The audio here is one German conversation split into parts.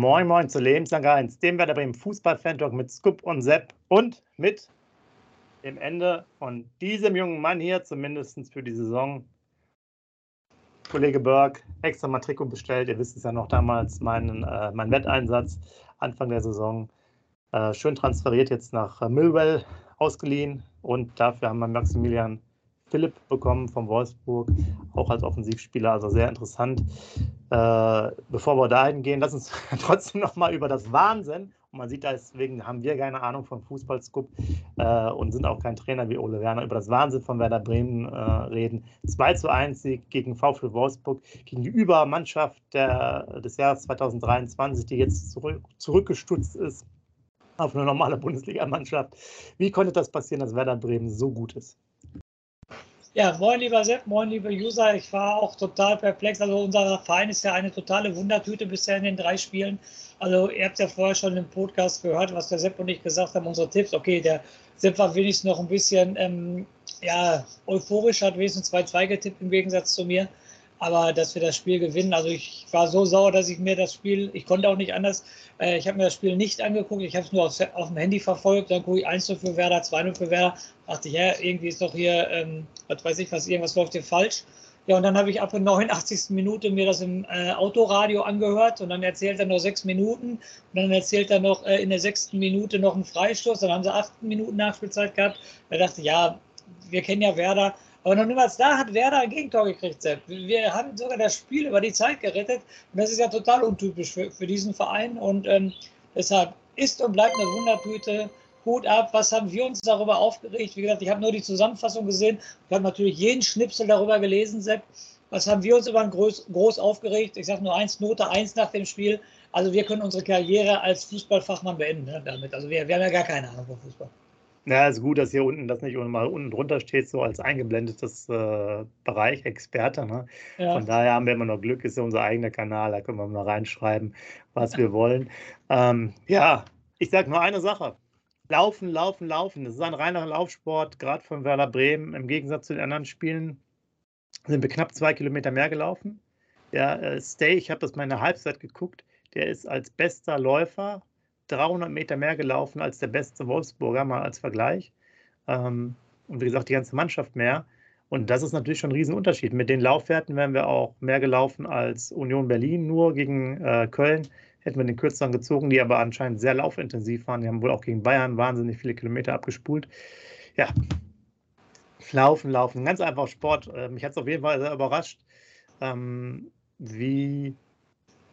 Moin Moin zu Lebenslang 1, dem Werder Bremen Fußball-Fan-Talk mit Scoop und Sepp und mit dem Ende von diesem jungen Mann hier, zumindest für die Saison. Kollege Berg, extra mal Trikot bestellt. Ihr wisst es ja noch damals, meinen, äh, mein Wetteinsatz Anfang der Saison. Äh, schön transferiert jetzt nach äh, Millwell, ausgeliehen und dafür haben wir Maximilian Philipp bekommen von Wolfsburg, auch als Offensivspieler, also sehr interessant. Äh, bevor wir dahin gehen, lass uns trotzdem nochmal über das Wahnsinn, und man sieht, deswegen haben wir keine Ahnung von Fußballscoop äh, und sind auch kein Trainer wie Ole Werner, über das Wahnsinn von Werder Bremen äh, reden. 2 zu 1 Sieg gegen VfL Wolfsburg, gegen die Übermannschaft der, des Jahres 2023, die jetzt zurück, zurückgestutzt ist auf eine normale Bundesligamannschaft. Wie konnte das passieren, dass Werder Bremen so gut ist? Ja, moin lieber Sepp, moin liebe User. Ich war auch total perplex. Also unser Verein ist ja eine totale Wundertüte bisher in den drei Spielen. Also ihr habt ja vorher schon im Podcast gehört, was der Sepp und ich gesagt haben, unsere Tipps. Okay, der Sepp war wenigstens noch ein bisschen ähm, ja, euphorisch, hat wenigstens 2-2 getippt im Gegensatz zu mir aber dass wir das Spiel gewinnen. Also ich war so sauer, dass ich mir das Spiel, ich konnte auch nicht anders, äh, ich habe mir das Spiel nicht angeguckt, ich habe es nur auf, auf, dem Handy verfolgt, dann gucke ich 1 für Werder, 2 für Werder, dachte ich, ja, irgendwie ist doch hier, ähm, was weiß ich was, irgendwas läuft hier falsch. Ja, und dann habe ich ab der 89. Minute mir das im äh, Autoradio angehört und dann erzählt er noch sechs Minuten und dann erzählt er noch äh, in der sechsten Minute noch einen Freistoß, dann haben sie acht Minuten Nachspielzeit gehabt. Da dachte ich, ja, wir kennen ja Werder, aber noch niemals da hat Werder ein Gegentor gekriegt, Sepp. Wir haben sogar das Spiel über die Zeit gerettet. Und das ist ja total untypisch für, für diesen Verein. Und ähm, deshalb ist und bleibt eine Wundertüte. Hut ab, was haben wir uns darüber aufgeregt? Wie gesagt, ich habe nur die Zusammenfassung gesehen. Ich habe natürlich jeden Schnipsel darüber gelesen, Sepp. Was haben wir uns über ein groß, groß aufgeregt? Ich sage nur eins, Note eins nach dem Spiel. Also wir können unsere Karriere als Fußballfachmann beenden ne, damit. Also wir, wir haben ja gar keine Ahnung von Fußball. Ja, ist gut, dass hier unten das nicht mal unten drunter steht, so als eingeblendetes äh, Bereich Experte. Ne? Ja. Von daher haben wir immer noch Glück, ist ja unser eigener Kanal, da können wir mal reinschreiben, was wir wollen. Ähm, ja, ich sage nur eine Sache. Laufen, laufen, laufen. Das ist ein reiner Laufsport, gerade von Werder Bremen. Im Gegensatz zu den anderen Spielen sind wir knapp zwei Kilometer mehr gelaufen. Der äh, Stay, ich habe das mal in der Halbzeit geguckt, der ist als bester Läufer 300 Meter mehr gelaufen als der beste Wolfsburger, mal als Vergleich. Ähm, und wie gesagt, die ganze Mannschaft mehr. Und das ist natürlich schon ein Riesenunterschied. Mit den Laufwerten wären wir auch mehr gelaufen als Union Berlin nur gegen äh, Köln. Hätten wir den kürzeren gezogen, die aber anscheinend sehr laufintensiv waren. Die haben wohl auch gegen Bayern wahnsinnig viele Kilometer abgespult. Ja, laufen, laufen. Ganz einfach Sport. Äh, mich hat es auf jeden Fall sehr überrascht, ähm, wie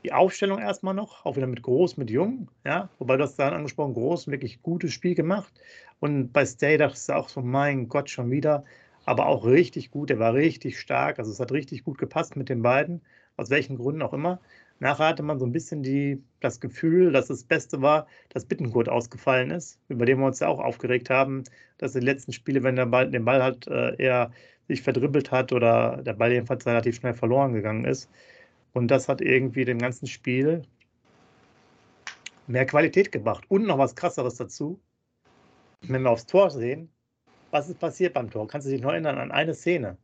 die Aufstellung erstmal noch, auch wieder mit Groß, mit Jung, ja, wobei du hast dann angesprochen, Groß, wirklich gutes Spiel gemacht. Und bei Stay dachte ich auch so, mein Gott, schon wieder, aber auch richtig gut, er war richtig stark, also es hat richtig gut gepasst mit den beiden, aus welchen Gründen auch immer. Nachher hatte man so ein bisschen die, das Gefühl, dass das Beste war, dass Bittenkurt ausgefallen ist, über den wir uns ja auch aufgeregt haben, dass in den letzten Spielen, wenn der Ball, den Ball halt äh, sich verdribbelt hat oder der Ball jedenfalls relativ schnell verloren gegangen ist, und das hat irgendwie dem ganzen Spiel mehr Qualität gebracht. Und noch was krasseres dazu. Wenn wir aufs Tor sehen, was ist passiert beim Tor? Kannst du dich noch erinnern an eine Szene?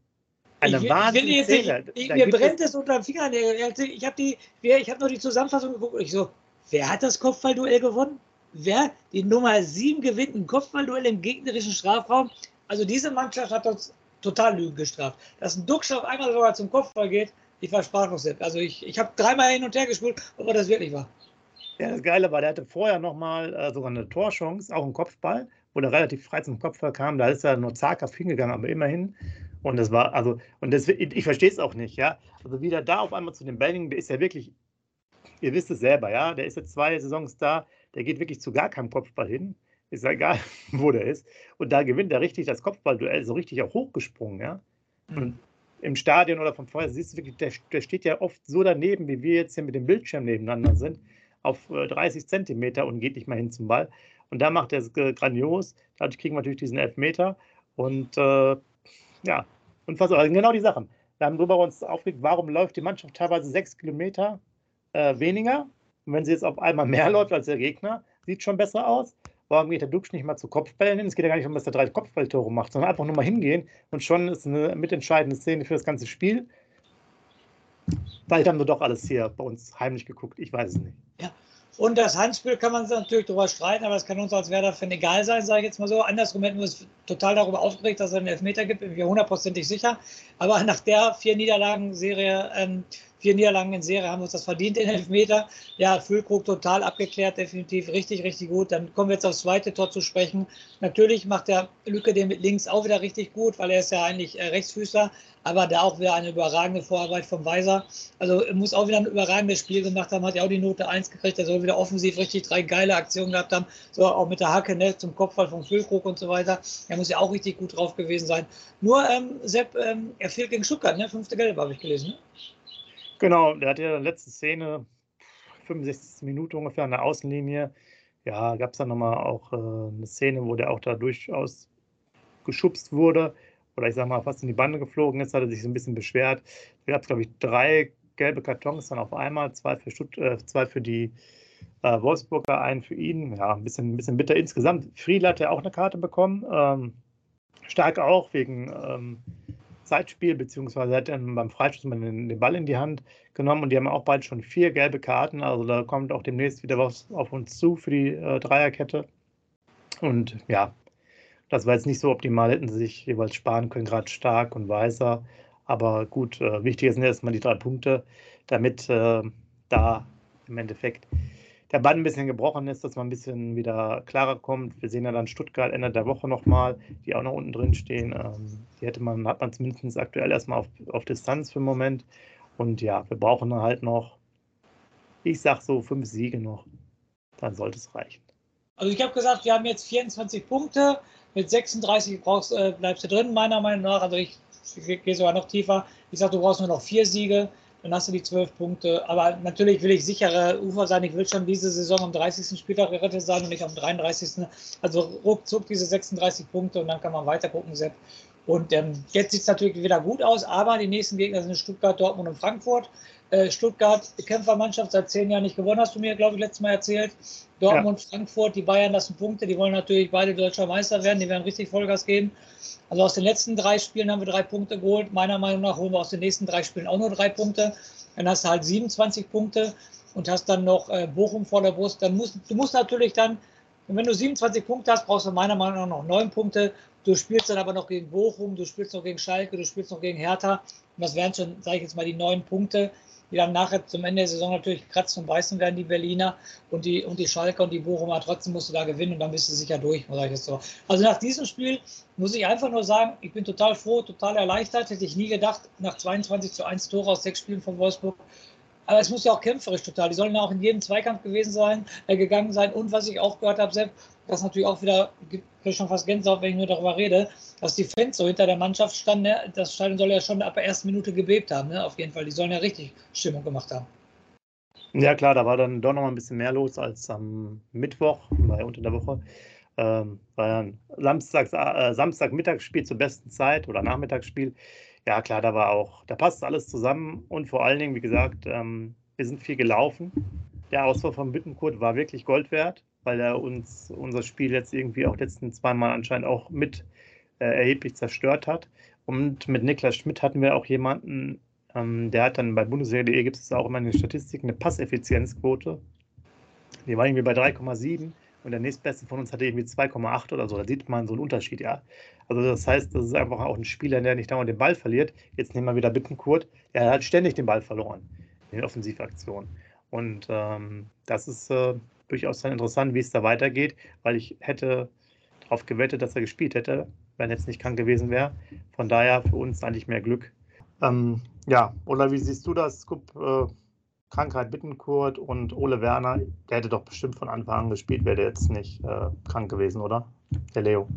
Eine ich, wahnsinnige Szene. Ich, mir brennt es unter den Fingern. Ich habe die, ich nur die Zusammenfassung geguckt und ich so, wer hat das Kopfballduell gewonnen? Wer? Die Nummer 7 gewinnt ein Kopfballduell im gegnerischen Strafraum. Also diese Mannschaft hat uns total Lügen gestraft. Dass ein Duxch auf einmal sogar zum Kopfball geht, ich war sprachlos. Also ich, ich habe dreimal hin und her gespult, ob das wirklich war. Ja, das Geile war, der hatte vorher nochmal äh, sogar eine Torchance, auch einen Kopfball, wo der relativ frei zum Kopfball kam. Da ist er nur zaghaft hingegangen, aber immerhin. Und das war, also, und das, ich verstehe es auch nicht, ja. Also wieder da auf einmal zu dem Bellingham, der ist ja wirklich, ihr wisst es selber, ja, der ist jetzt zwei Saisons da, der geht wirklich zu gar keinem Kopfball hin. Ist ja egal, wo der ist. Und da gewinnt er richtig das Kopfballduell, so richtig auch hochgesprungen, ja. Und mhm im Stadion oder vom Feuer, siehst du wirklich, der, der, steht ja oft so daneben, wie wir jetzt hier mit dem Bildschirm nebeneinander sind, auf 30 äh, Zentimeter und geht nicht mal hin zum Ball. Und da macht er es grandios. Dadurch kriegen wir natürlich diesen Elfmeter. Und äh, ja, unfassbar. Also genau die Sachen. Wir haben darüber uns aufgeregt, warum läuft die Mannschaft teilweise sechs Kilometer äh, weniger. Und wenn sie jetzt auf einmal mehr läuft als der Gegner, sieht schon besser aus. Warum geht der Dux nicht mal zu Kopfbällen hin? Es geht ja gar nicht um, dass er drei Kopfballtore macht, sondern einfach nur mal hingehen und schon ist eine mitentscheidende Szene für das ganze Spiel. Vielleicht haben wir doch alles hier bei uns heimlich geguckt, ich weiß es nicht. Ja, Und das Handspiel kann man natürlich darüber streiten, aber es kann uns als Werder-Fan egal sein, sage ich jetzt mal so. Andersrum hätten wir uns total darüber aufgeregt, dass es einen Elfmeter gibt, bin ich hundertprozentig sicher. Aber nach der vier Niederlagen-Serie ähm, vier Niederlagen in Serie, haben uns das verdient, in Elfmeter. Ja, Füllkrug total abgeklärt, definitiv richtig, richtig gut. Dann kommen wir jetzt aufs zweite Tor zu sprechen. Natürlich macht der Lücke den mit links auch wieder richtig gut, weil er ist ja eigentlich äh, Rechtsfüßler, aber da auch wieder eine überragende Vorarbeit vom Weiser. Also muss auch wieder ein überragendes Spiel gemacht haben, hat ja auch die Note 1 gekriegt, er soll wieder offensiv richtig drei geile Aktionen gehabt haben, so auch mit der Hacke ne, zum Kopfball von Füllkrug und so weiter. Er muss ja auch richtig gut drauf gewesen sein. Nur, ähm, Sepp, ähm, er fehlt gegen Stuttgart, ne? fünfte Gelb habe ich gelesen. Ne? Genau, der hat ja in der letzten Szene, 65. Minute ungefähr an der Außenlinie, ja, gab es dann nochmal auch äh, eine Szene, wo der auch da durchaus geschubst wurde oder ich sag mal fast in die Bande geflogen ist, hat er sich so ein bisschen beschwert. Da gab es, glaube ich, drei gelbe Kartons dann auf einmal, zwei für, Stutt äh, zwei für die äh, Wolfsburger, einen für ihn. Ja, ein bisschen, ein bisschen bitter insgesamt. Friedl hat ja auch eine Karte bekommen. Ähm, stark auch wegen ähm, Zeitspiel, beziehungsweise hat dann beim Freischuss den, den, Ball in die Hand genommen und die haben auch bald schon vier gelbe Karten. Also da kommt auch demnächst wieder was auf uns zu für die äh, Dreierkette. Und ja, das war jetzt nicht so optimal, hätten sie sich jeweils sparen können, gerade stark und weiser. Aber gut, äh, wichtig sind erstmal die drei Punkte, damit äh, da im Endeffekt der Bann ein bisschen gebrochen ist, dass man ein bisschen wieder klarer kommt. Wir sehen ja dann Stuttgart Ende der Woche nochmal, die auch noch unten drin stehen. Ähm, die hätte man, hat man zumindest aktuell erstmal auf, auf Distanz für den Moment. Und ja, wir brauchen halt noch, ich sag so, fünf Siege noch. Dann sollte es reichen. Also ich habe gesagt, wir haben jetzt 24 Punkte. Mit 36 brauchst, äh, bleibst du drin, meiner Meinung nach. Also ich, ich gehe sogar noch tiefer. Ich sage, du brauchst nur noch vier Siege dann hast du die zwölf Punkte. Aber natürlich will ich sichere Ufer sein. Ich will schon diese Saison am 30. Spieltag gerettet sein und nicht am 33. Also ruckzuck diese 36 Punkte und dann kann man weiter gucken, Sepp. Und ähm, jetzt sieht es natürlich wieder gut aus, aber die nächsten Gegner sind Stuttgart, Dortmund und Frankfurt. Äh, Stuttgart, Kämpfermannschaft, seit zehn Jahren nicht gewonnen, hast du mir, glaube ich, letztes Mal erzählt. Dortmund, ja. Frankfurt, die Bayern lassen Punkte, die wollen natürlich beide deutscher Meister werden, die werden richtig Vollgas geben. Also aus den letzten drei Spielen haben wir drei Punkte geholt. Meiner Meinung nach holen wir aus den nächsten drei Spielen auch nur drei Punkte. Dann hast du halt 27 Punkte und hast dann noch äh, Bochum vor der Brust. Dann musst, du musst natürlich dann, wenn du 27 Punkte hast, brauchst du meiner Meinung nach noch neun Punkte. Du spielst dann aber noch gegen Bochum, du spielst noch gegen Schalke, du spielst noch gegen Hertha. Und das wären schon, sage ich jetzt mal, die neun Punkte die dann nachher zum Ende der Saison natürlich kratzen und beißen werden, die Berliner und die, und die Schalke und die Bochumer. Trotzdem musst du da gewinnen und dann bist du sicher durch, sage ich jetzt so. Also nach diesem Spiel muss ich einfach nur sagen, ich bin total froh, total erleichtert. Hätte ich nie gedacht, nach 22 zu 1 Tore aus sechs Spielen von Wolfsburg. Aber es muss ja auch kämpferisch total. Die sollen ja auch in jedem Zweikampf gewesen sein, äh, gegangen sein. Und was ich auch gehört habe, Sepp, das natürlich auch wieder, ich schon fast Gänsehaut, wenn ich nur darüber rede, dass die Fans so hinter der Mannschaft standen. Ne? Das Stadion soll ja schon ab der ersten Minute gebebt haben, ne? auf jeden Fall. Die sollen ja richtig Stimmung gemacht haben. Ja, klar, da war dann doch noch mal ein bisschen mehr los als am Mittwoch, bei unter der Woche. Ähm, war ja ein Samstags, äh, Samstagmittagsspiel zur besten Zeit oder Nachmittagsspiel. Ja, klar, da war auch, da passt alles zusammen und vor allen Dingen, wie gesagt, ähm, wir sind viel gelaufen. Der Ausfall von Bittenkurt war wirklich Gold wert weil er uns unser Spiel jetzt irgendwie auch letzten zweimal anscheinend auch mit äh, erheblich zerstört hat. Und mit Niklas Schmidt hatten wir auch jemanden, ähm, der hat dann bei Bundesliga.de gibt es auch immer eine Statistik, eine Passeffizienzquote. Die war irgendwie bei 3,7 und der nächstbeste von uns hatte irgendwie 2,8 oder so. Da sieht man so einen Unterschied, ja. Also das heißt, das ist einfach auch ein Spieler, der nicht dauernd den Ball verliert. Jetzt nehmen wir wieder Bittenkurt. Der hat ständig den Ball verloren in den Offensivaktionen. Und ähm, das ist äh, durchaus dann interessant, wie es da weitergeht, weil ich hätte darauf gewettet, dass er gespielt hätte, wenn er jetzt nicht krank gewesen wäre. Von daher für uns eigentlich mehr Glück. Ähm, ja, oder wie siehst du das? Skup, äh, Krankheit Bittenkurt und Ole Werner, der hätte doch bestimmt von Anfang an gespielt, wäre der jetzt nicht äh, krank gewesen, oder? Der Leo.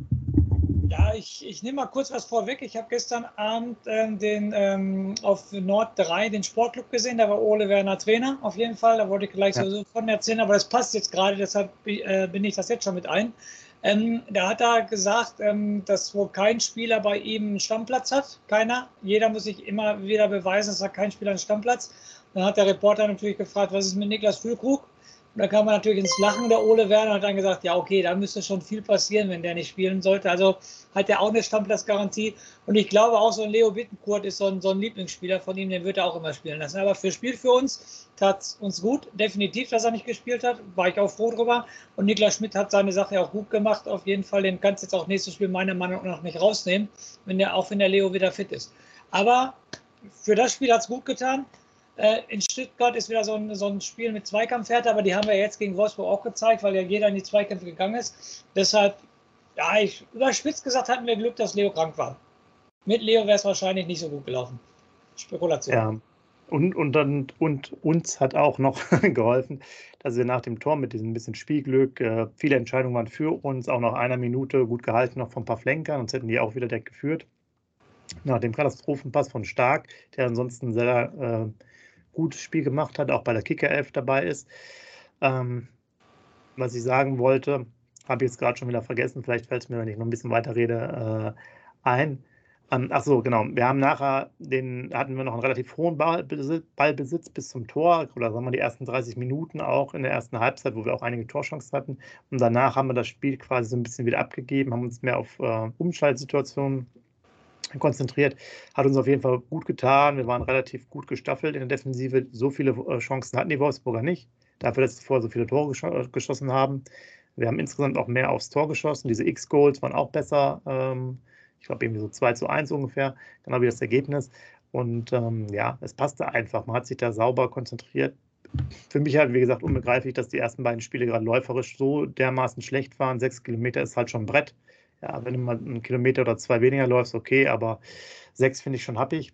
Ja, ich, ich nehme mal kurz was vorweg. Ich habe gestern Abend ähm, den ähm, auf Nord 3 den Sportclub gesehen. Da war Ole Werner Trainer auf jeden Fall. Da wollte ich gleich ja. so von erzählen, aber das passt jetzt gerade, deshalb äh, bin ich das jetzt schon mit ein. Ähm, da hat er gesagt, ähm, dass wohl kein Spieler bei ihm einen Stammplatz hat. Keiner. Jeder muss sich immer wieder beweisen, es hat kein Spieler einen Stammplatz. Dann hat der Reporter natürlich gefragt, was ist mit Niklas Füllkrug? Und da kam man natürlich ins Lachen. Der Ole Werner hat dann gesagt, ja, okay, da müsste schon viel passieren, wenn der nicht spielen sollte. Also hat er auch eine Stammplatzgarantie. Und ich glaube auch, so ein Leo Bittenkurt ist so ein, so ein Lieblingsspieler von ihm, den wird er auch immer spielen lassen. Aber für Spiel für uns tat es uns gut. Definitiv, dass er nicht gespielt hat. War ich auch froh drüber. Und Niklas Schmidt hat seine Sache auch gut gemacht. Auf jeden Fall, den kannst du jetzt auch nächstes Spiel meiner Meinung nach nicht rausnehmen, wenn der, auch wenn der Leo wieder fit ist. Aber für das Spiel hat es gut getan. Äh, in Stuttgart ist wieder so ein, so ein Spiel mit Zweikampfhärte, aber die haben wir jetzt gegen Wolfsburg auch gezeigt, weil ja jeder in die Zweikämpfe gegangen ist. Deshalb, ja, ich überspitzt gesagt, hatten wir Glück, dass Leo krank war. Mit Leo wäre es wahrscheinlich nicht so gut gelaufen. Spekulation. Ja. Und, und, dann, und uns hat auch noch geholfen, dass wir nach dem Tor mit diesem bisschen Spielglück, äh, viele Entscheidungen waren für uns, auch noch einer Minute gut gehalten, noch von ein paar Flenkern, sonst hätten die auch wieder direkt geführt. Nach dem Katastrophenpass von Stark, der ansonsten sehr äh, gutes Spiel gemacht hat, auch bei der Kicker 11 dabei ist. Ähm, was ich sagen wollte, habe ich jetzt gerade schon wieder vergessen. Vielleicht fällt es mir, wenn ich noch ein bisschen weiter rede, äh, ein. Ähm, ach so, genau. Wir haben nachher den, hatten wir noch einen relativ hohen Ballbesitz, Ballbesitz bis zum Tor oder sagen wir die ersten 30 Minuten auch in der ersten Halbzeit, wo wir auch einige Torchancen hatten. Und danach haben wir das Spiel quasi so ein bisschen wieder abgegeben, haben uns mehr auf äh, Umschaltsituationen konzentriert. Hat uns auf jeden Fall gut getan. Wir waren relativ gut gestaffelt in der Defensive. So viele äh, Chancen hatten die Wolfsburger nicht. Dafür, dass sie vorher so viele Tore äh, geschossen haben. Wir haben insgesamt auch mehr aufs Tor geschossen. Diese X-Goals waren auch besser. Ähm, ich glaube, irgendwie so 2 zu 1 ungefähr. Genau wie das Ergebnis. Und ähm, ja, es passte einfach. Man hat sich da sauber konzentriert. Für mich halt, wie gesagt, unbegreiflich, dass die ersten beiden Spiele gerade läuferisch so dermaßen schlecht waren. Sechs Kilometer ist halt schon ein Brett. Ja, wenn du mal einen Kilometer oder zwei weniger läufst, okay, aber sechs finde ich schon happig.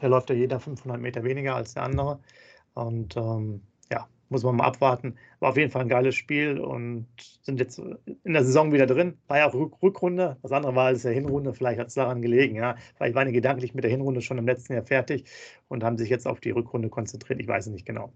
Da läuft ja jeder 500 Meter weniger als der andere. Und ähm, ja, muss man mal abwarten. War auf jeden Fall ein geiles Spiel und sind jetzt in der Saison wieder drin. War ja auch Rück Rückrunde. Das andere war als der Hinrunde. Vielleicht hat es daran gelegen. Ja. Vielleicht waren die gedanklich mit der Hinrunde schon im letzten Jahr fertig und haben sich jetzt auf die Rückrunde konzentriert. Ich weiß es nicht genau.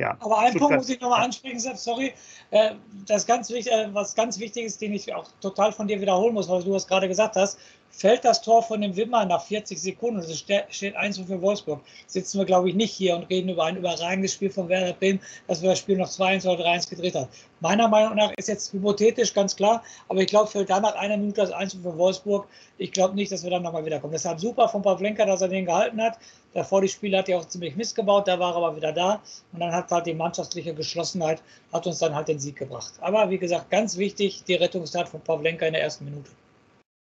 Ja, Aber einen Punkt muss ich nochmal ansprechen, Sepp, sorry. Äh, das ganz wichtig, äh, was ganz wichtig ist, den ich auch total von dir wiederholen muss, weil du es gerade gesagt hast, fällt das Tor von dem Wimmer nach 40 Sekunden, es steht 1 für Wolfsburg, sitzen wir, glaube ich, nicht hier und reden über ein überragendes Spiel von Werder Bremen, dass wir das Spiel noch 2-1 oder 3-1 gedreht haben. Meiner Meinung nach ist jetzt hypothetisch ganz klar, aber ich glaube, fällt danach einer Minute das 1 für Wolfsburg. Ich glaube nicht, dass wir dann nochmal wiederkommen. Deshalb super von Pavlenka, dass er den gehalten hat. Davor die Spiele hat er auch ziemlich missgebaut, da war er aber wieder da und dann hat halt die mannschaftliche Geschlossenheit hat uns dann halt den Sieg gebracht. Aber wie gesagt, ganz wichtig, die Rettungstat von Pavlenka in der ersten Minute.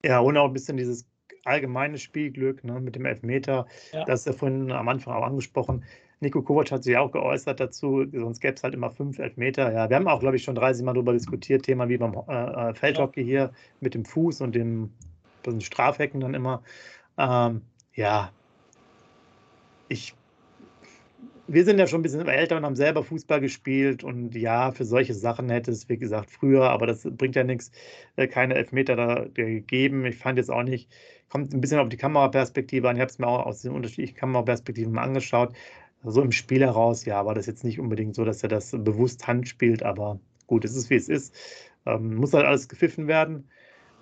Ja, und auch ein bisschen dieses allgemeine Spielglück ne, mit dem Elfmeter. Ja. Das ist ja vorhin am Anfang auch angesprochen. Nico Kovac hat sich auch geäußert dazu, sonst gäbe es halt immer fünf Elfmeter. Ja, wir haben auch, glaube ich, schon 30 Mal darüber diskutiert, Thema wie beim äh, äh, Feldhockey hier mit dem Fuß und dem Strafhecken dann immer. Ähm, ja, ich wir sind ja schon ein bisschen älter und haben selber Fußball gespielt und ja, für solche Sachen hätte es, wie gesagt, früher, aber das bringt ja nichts, äh, keine Elfmeter da gegeben. Ich fand jetzt auch nicht, kommt ein bisschen auf die Kameraperspektive an. Ich habe es mir auch aus den unterschiedlichen Kameraperspektiven mal angeschaut. So im Spiel heraus, ja, war das jetzt nicht unbedingt so, dass er das bewusst Hand spielt, aber gut, es ist wie es ist. Ähm, muss halt alles gepfiffen werden.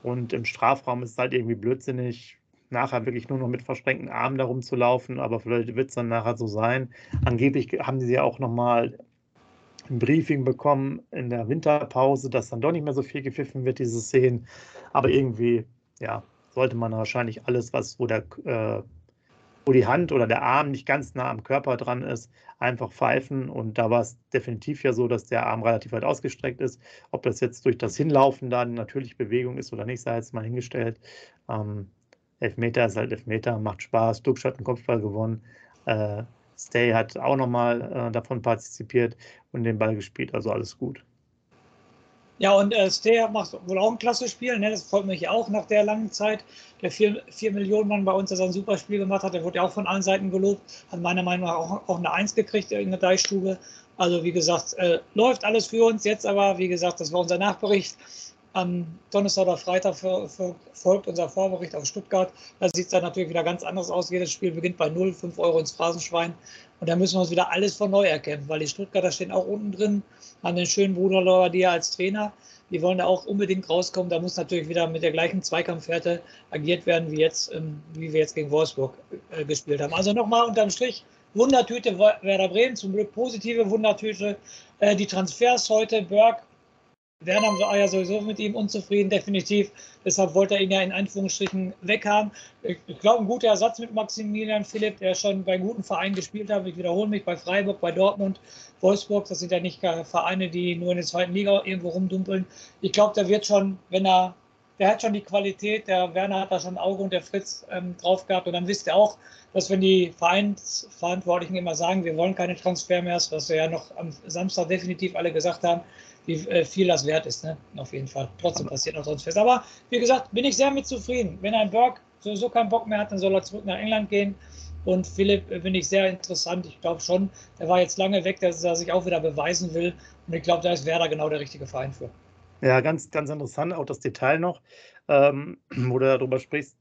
Und im Strafraum ist es halt irgendwie blödsinnig nachher wirklich nur noch mit verschränkten Armen darum zu laufen, aber vielleicht wird es dann nachher so sein. Angeblich haben sie ja auch nochmal ein Briefing bekommen in der Winterpause, dass dann doch nicht mehr so viel gepfiffen wird, diese Szenen. Aber irgendwie, ja, sollte man wahrscheinlich alles, was, wo der äh, wo die Hand oder der Arm nicht ganz nah am Körper dran ist, einfach pfeifen. Und da war es definitiv ja so, dass der Arm relativ weit ausgestreckt ist. Ob das jetzt durch das Hinlaufen dann natürlich Bewegung ist oder nicht, sei jetzt mal hingestellt. Ähm, Elfmeter ist halt Elfmeter, macht Spaß. Dux hat einen Kopfball gewonnen. Äh, Stay hat auch nochmal äh, davon partizipiert und den Ball gespielt, also alles gut. Ja, und äh, Stay macht wohl auch ein klasse Spiel. Ne? Das freut mich auch nach der langen Zeit. Der 4, Millionen Mann bei uns, der ein super Spiel gemacht hat, der wurde ja auch von allen Seiten gelobt. Hat meiner Meinung nach auch, auch eine Eins gekriegt in der Deichstube. Also, wie gesagt, äh, läuft alles für uns. Jetzt aber, wie gesagt, das war unser Nachbericht. Am Donnerstag oder Freitag folgt unser Vorbericht auf Stuttgart. Da sieht es dann natürlich wieder ganz anders aus. Jedes Spiel beginnt bei 0, 5 Euro ins Phrasenschwein. Und da müssen wir uns wieder alles von neu erkämpfen, weil die Stuttgarter stehen auch unten drin, haben den schönen Bruder Loradia als Trainer. Die wollen da auch unbedingt rauskommen. Da muss natürlich wieder mit der gleichen Zweikampfhärte agiert werden, wie, jetzt, ähm, wie wir jetzt gegen Wolfsburg äh, gespielt haben. Also nochmal unterm Strich, Wundertüte Werder Bremen, zum Glück positive Wundertüte. Äh, die Transfers heute, Berg, Werner war ja sowieso mit ihm unzufrieden, definitiv. Deshalb wollte er ihn ja in Anführungsstrichen weghaben. Ich glaube, ein guter Ersatz mit Maximilian Philipp, der schon bei guten Vereinen gespielt hat. Ich wiederhole mich bei Freiburg, bei Dortmund, Wolfsburg. Das sind ja nicht Vereine, die nur in der zweiten Liga irgendwo rumdumpeln. Ich glaube, der wird schon, wenn er, der hat schon die Qualität. Der Werner hat da schon ein Auge und der Fritz ähm, drauf gehabt. Und dann wisst ihr auch, dass wenn die Vereinsverantwortlichen immer sagen, wir wollen keine Transfer mehr, was wir ja noch am Samstag definitiv alle gesagt haben, wie äh, viel das wert ist, ne? auf jeden Fall. Trotzdem passiert noch sonst fest. Aber wie gesagt, bin ich sehr mit zufrieden. Wenn ein Burke sowieso keinen Bock mehr hat, dann soll er zurück nach England gehen. Und Philipp äh, finde ich sehr interessant. Ich glaube schon, der war jetzt lange weg, dass er sich auch wieder beweisen will. Und ich glaube, da ist Werder genau der richtige Verein für. Ja, ganz, ganz interessant, auch das Detail noch, ähm, wo du darüber sprichst,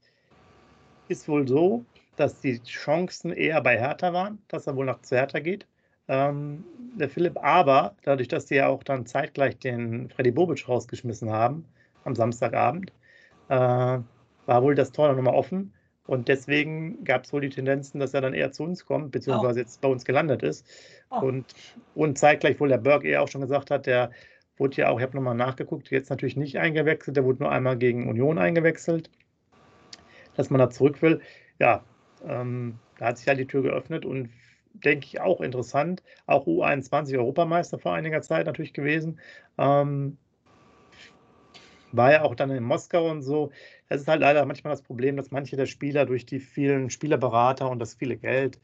ist wohl so, dass die Chancen eher bei Hertha waren, dass er wohl nach zu Hertha geht ähm, der Philipp. Aber dadurch, dass die ja auch dann zeitgleich den Freddy Bobic rausgeschmissen haben am Samstagabend, äh, war wohl das Tor nochmal offen. Und deswegen gab es wohl die Tendenzen, dass er dann eher zu uns kommt, beziehungsweise oh. jetzt bei uns gelandet ist. Oh. Und, und zeitgleich wohl der Burke eher auch schon gesagt hat, der wurde ja auch, ich habe nochmal nachgeguckt, jetzt natürlich nicht eingewechselt, der wurde nur einmal gegen Union eingewechselt, dass man da zurück will. Ja, ähm, da hat sich halt die Tür geöffnet und denke ich, auch interessant. Auch U21 Europameister vor einiger Zeit natürlich gewesen. Ähm, war ja auch dann in Moskau und so. Es ist halt leider manchmal das Problem, dass manche der Spieler durch die vielen Spielerberater und das viele Geld,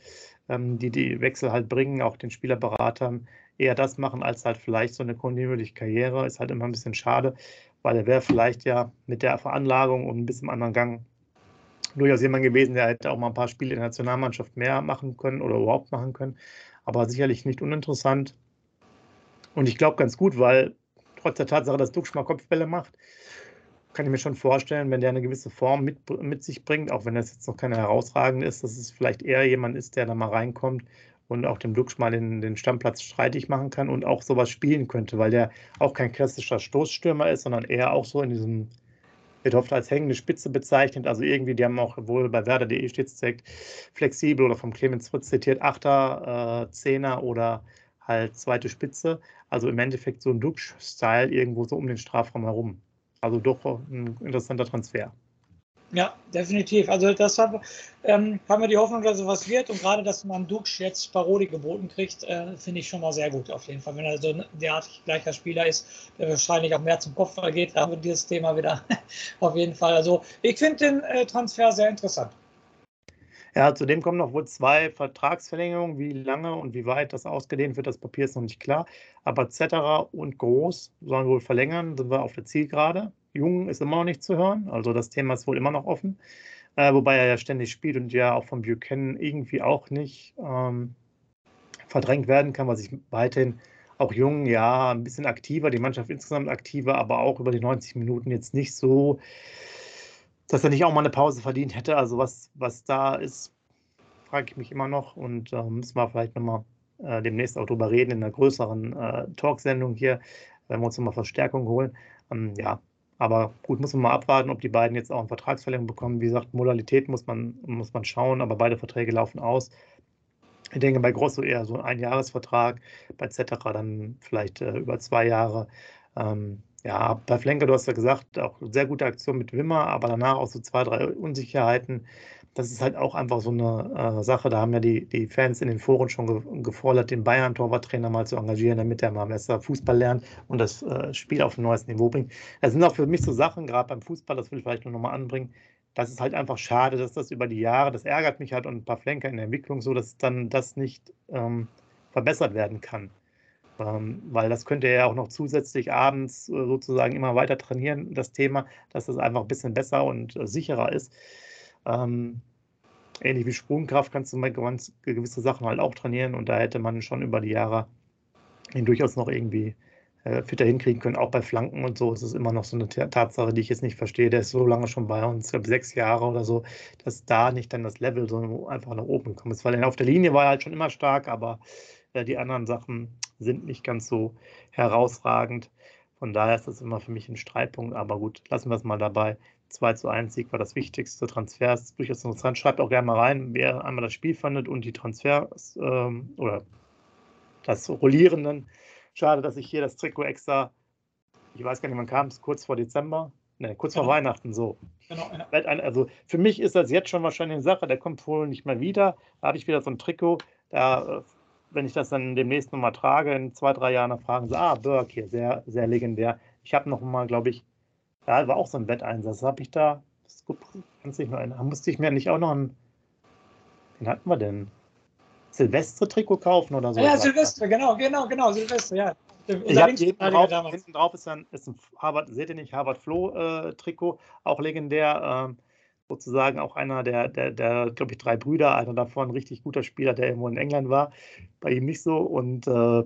ähm, die die Wechsel halt bringen, auch den Spielerberatern eher das machen, als halt vielleicht so eine kontinuierliche Karriere. Ist halt immer ein bisschen schade, weil er wäre vielleicht ja mit der Veranlagung und ein bisschen anderen Gang durchaus jemand gewesen, der hätte auch mal ein paar Spiele in der Nationalmannschaft mehr machen können oder überhaupt machen können. Aber sicherlich nicht uninteressant. Und ich glaube ganz gut, weil trotz der Tatsache, dass Duxch mal Kopfbälle macht, kann ich mir schon vorstellen, wenn der eine gewisse Form mit, mit sich bringt, auch wenn das jetzt noch keine herausragende ist, dass es vielleicht eher jemand ist, der da mal reinkommt und auch dem Duxch mal den, den Stammplatz streitig machen kann und auch sowas spielen könnte, weil der auch kein klassischer Stoßstürmer ist, sondern eher auch so in diesem wird oft als hängende Spitze bezeichnet. Also irgendwie, die haben auch wohl bei Werder.de steht es direkt flexibel oder vom Clemens Fritz zitiert, Achter, äh, Zehner oder halt zweite Spitze. Also im Endeffekt so ein Duxch-Style irgendwo so um den Strafraum herum. Also doch ein interessanter Transfer. Ja, definitiv. Also das hat, ähm, haben wir die Hoffnung, dass sowas wird und gerade, dass man Dux jetzt Paroli geboten kriegt, äh, finde ich schon mal sehr gut auf jeden Fall. Wenn er so ein derartig gleicher Spieler ist, der wahrscheinlich auch mehr zum Kopfball geht, haben wir dieses Thema wieder auf jeden Fall. Also ich finde den äh, Transfer sehr interessant. Ja, zudem kommen noch wohl zwei Vertragsverlängerungen. Wie lange und wie weit das ausgedehnt wird, das Papier ist noch nicht klar. Aber Zetterer und Groß sollen wohl verlängern, sind wir auf der Zielgerade. Jung ist immer noch nicht zu hören, also das Thema ist wohl immer noch offen. Äh, wobei er ja ständig spielt und ja auch von Buchanan irgendwie auch nicht ähm, verdrängt werden kann, was ich weiterhin auch jung, ja, ein bisschen aktiver, die Mannschaft insgesamt aktiver, aber auch über die 90 Minuten jetzt nicht so, dass er nicht auch mal eine Pause verdient hätte. Also was, was da ist, frage ich mich immer noch und äh, müssen wir vielleicht nochmal äh, demnächst auch drüber reden in einer größeren äh, Talksendung hier, wenn wir uns nochmal Verstärkung holen. Ähm, ja, aber gut, muss man mal abwarten, ob die beiden jetzt auch eine Vertragsverlängerung bekommen. Wie gesagt, Modalität muss man, muss man schauen, aber beide Verträge laufen aus. Ich denke bei Grosso eher so ein Einjahresvertrag, bei Cetera dann vielleicht äh, über zwei Jahre. Ähm, ja, bei Flenker, du hast ja gesagt, auch sehr gute Aktion mit Wimmer, aber danach auch so zwei, drei Unsicherheiten das ist halt auch einfach so eine äh, Sache. Da haben ja die, die Fans in den Foren schon ge gefordert, den Bayern-Torwarttrainer mal zu engagieren, damit er mal besser Fußball lernt und das äh, Spiel auf ein neues Niveau bringt. Das sind auch für mich so Sachen, gerade beim Fußball, das will ich vielleicht nur nochmal anbringen. Das ist halt einfach schade, dass das über die Jahre, das ärgert mich halt und ein paar Flenker in der Entwicklung so, dass dann das nicht ähm, verbessert werden kann. Ähm, weil das könnte er ja auch noch zusätzlich abends äh, sozusagen immer weiter trainieren, das Thema, dass das einfach ein bisschen besser und äh, sicherer ist. Ähm, ähnlich wie Sprungkraft kannst du mal gewisse Sachen halt auch trainieren und da hätte man schon über die Jahre ihn durchaus noch irgendwie äh, fitter hinkriegen können. Auch bei Flanken und so ist es immer noch so eine Tatsache, die ich jetzt nicht verstehe. Der ist so lange schon bei uns, ich glaube sechs Jahre oder so, dass da nicht dann das Level so einfach nach oben gekommen ist. Weil auf der Linie war er halt schon immer stark, aber äh, die anderen Sachen sind nicht ganz so herausragend. Von daher ist das immer für mich ein Streitpunkt. Aber gut, lassen wir es mal dabei. 2 zu 1 Sieg war das wichtigste. Transfers durchaus interessant. Schreibt auch gerne mal rein, wer einmal das Spiel fandet und die Transfers ähm, oder das Rollierenden. Schade, dass ich hier das Trikot extra, ich weiß gar nicht, wann kam es, kurz vor Dezember, ne, kurz genau. vor Weihnachten so. Genau, ja. Also für mich ist das jetzt schon wahrscheinlich eine Sache, der kommt wohl nicht mehr wieder. Da habe ich wieder so ein Trikot, da, äh, wenn ich das dann demnächst nochmal trage, in zwei, drei Jahren, dann fragen sie, ah, Burke hier, sehr, sehr legendär. Ich habe noch mal, glaube ich, da war auch so ein Wetteinsatz. habe ich da, das kannst dich noch erinnern, musste ich mir nicht auch noch ein, den hatten wir denn? Silvestre-Trikot kaufen oder so? Ja, Silvestre, genau, genau, genau, Silvestre, ja. Ich habe hinten, drauf, hinten drauf ist ein, ist ein Harvard, seht ihr nicht, Harvard Flo-Trikot, äh, auch legendär. Äh, sozusagen auch einer der, der, der glaube ich, drei Brüder, einer davon, ein richtig guter Spieler, der irgendwo in England war. Bei ihm nicht so. Und äh,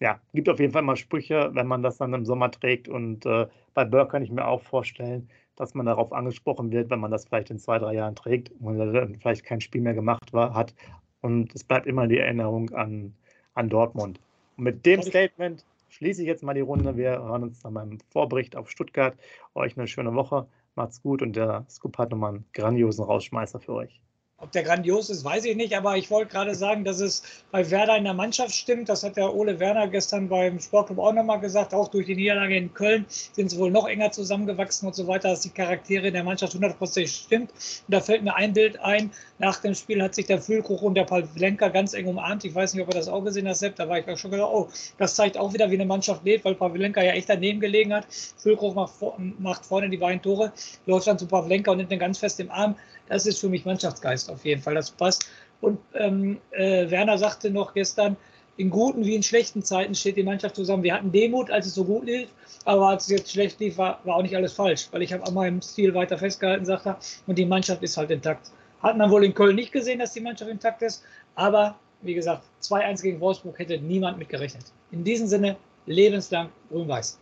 ja, gibt auf jeden Fall mal Sprüche, wenn man das dann im Sommer trägt. Und äh, bei Burke kann ich mir auch vorstellen, dass man darauf angesprochen wird, wenn man das vielleicht in zwei, drei Jahren trägt und dann vielleicht kein Spiel mehr gemacht war, hat. Und es bleibt immer die Erinnerung an, an Dortmund. Und mit dem Statement schließe ich jetzt mal die Runde. Wir hören uns dann beim Vorbericht auf Stuttgart. Euch eine schöne Woche. Macht's gut und der Scoop hat nochmal einen grandiosen Rausschmeißer für euch. Ob der grandios ist, weiß ich nicht, aber ich wollte gerade sagen, dass es bei Werder in der Mannschaft stimmt. Das hat der Ole Werner gestern beim Sportclub auch nochmal gesagt. Auch durch die Niederlage in Köln sind sie wohl noch enger zusammengewachsen und so weiter, dass die Charaktere in der Mannschaft hundertprozentig stimmt. Und da fällt mir ein Bild ein. Nach dem Spiel hat sich der Füllkrug und der Pavlenka ganz eng umarmt. Ich weiß nicht, ob er das auch gesehen hat, Sepp. Da war ich auch schon gedacht, oh, das zeigt auch wieder, wie eine Mannschaft lebt, weil Pavlenka ja echt daneben gelegen hat. Füllkrug macht, macht vorne die beiden Tore, läuft dann zu Pavlenka und nimmt den ganz fest im Arm. Das ist für mich Mannschaftsgeist auf jeden Fall. Das passt. Und ähm, äh, Werner sagte noch gestern, in guten wie in schlechten Zeiten steht die Mannschaft zusammen. Wir hatten Demut, als es so gut lief, aber als es jetzt schlecht lief, war, war auch nicht alles falsch, weil ich habe an meinem Stil weiter festgehalten, sagt er, und die Mannschaft ist halt intakt. Hat man wohl in Köln nicht gesehen, dass die Mannschaft intakt ist, aber wie gesagt, 2-1 gegen Wolfsburg hätte niemand mit gerechnet. In diesem Sinne, lebenslang grün-weiß.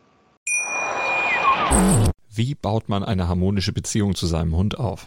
Wie baut man eine harmonische Beziehung zu seinem Hund auf?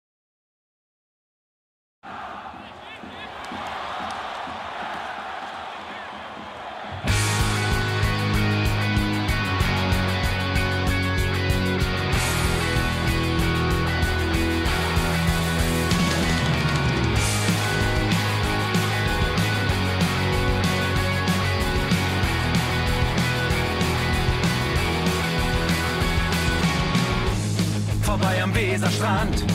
Strand.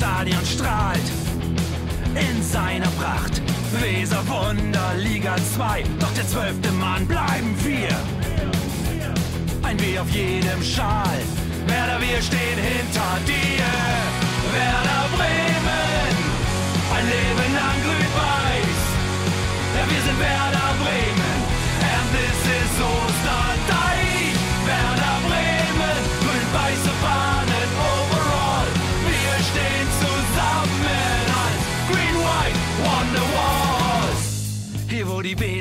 Stadion strahlt in seiner Pracht. Weser Wunder, Liga 2, doch der zwölfte Mann bleiben wir. Ein W auf jedem Schal, Werder, wir stehen hinter dir.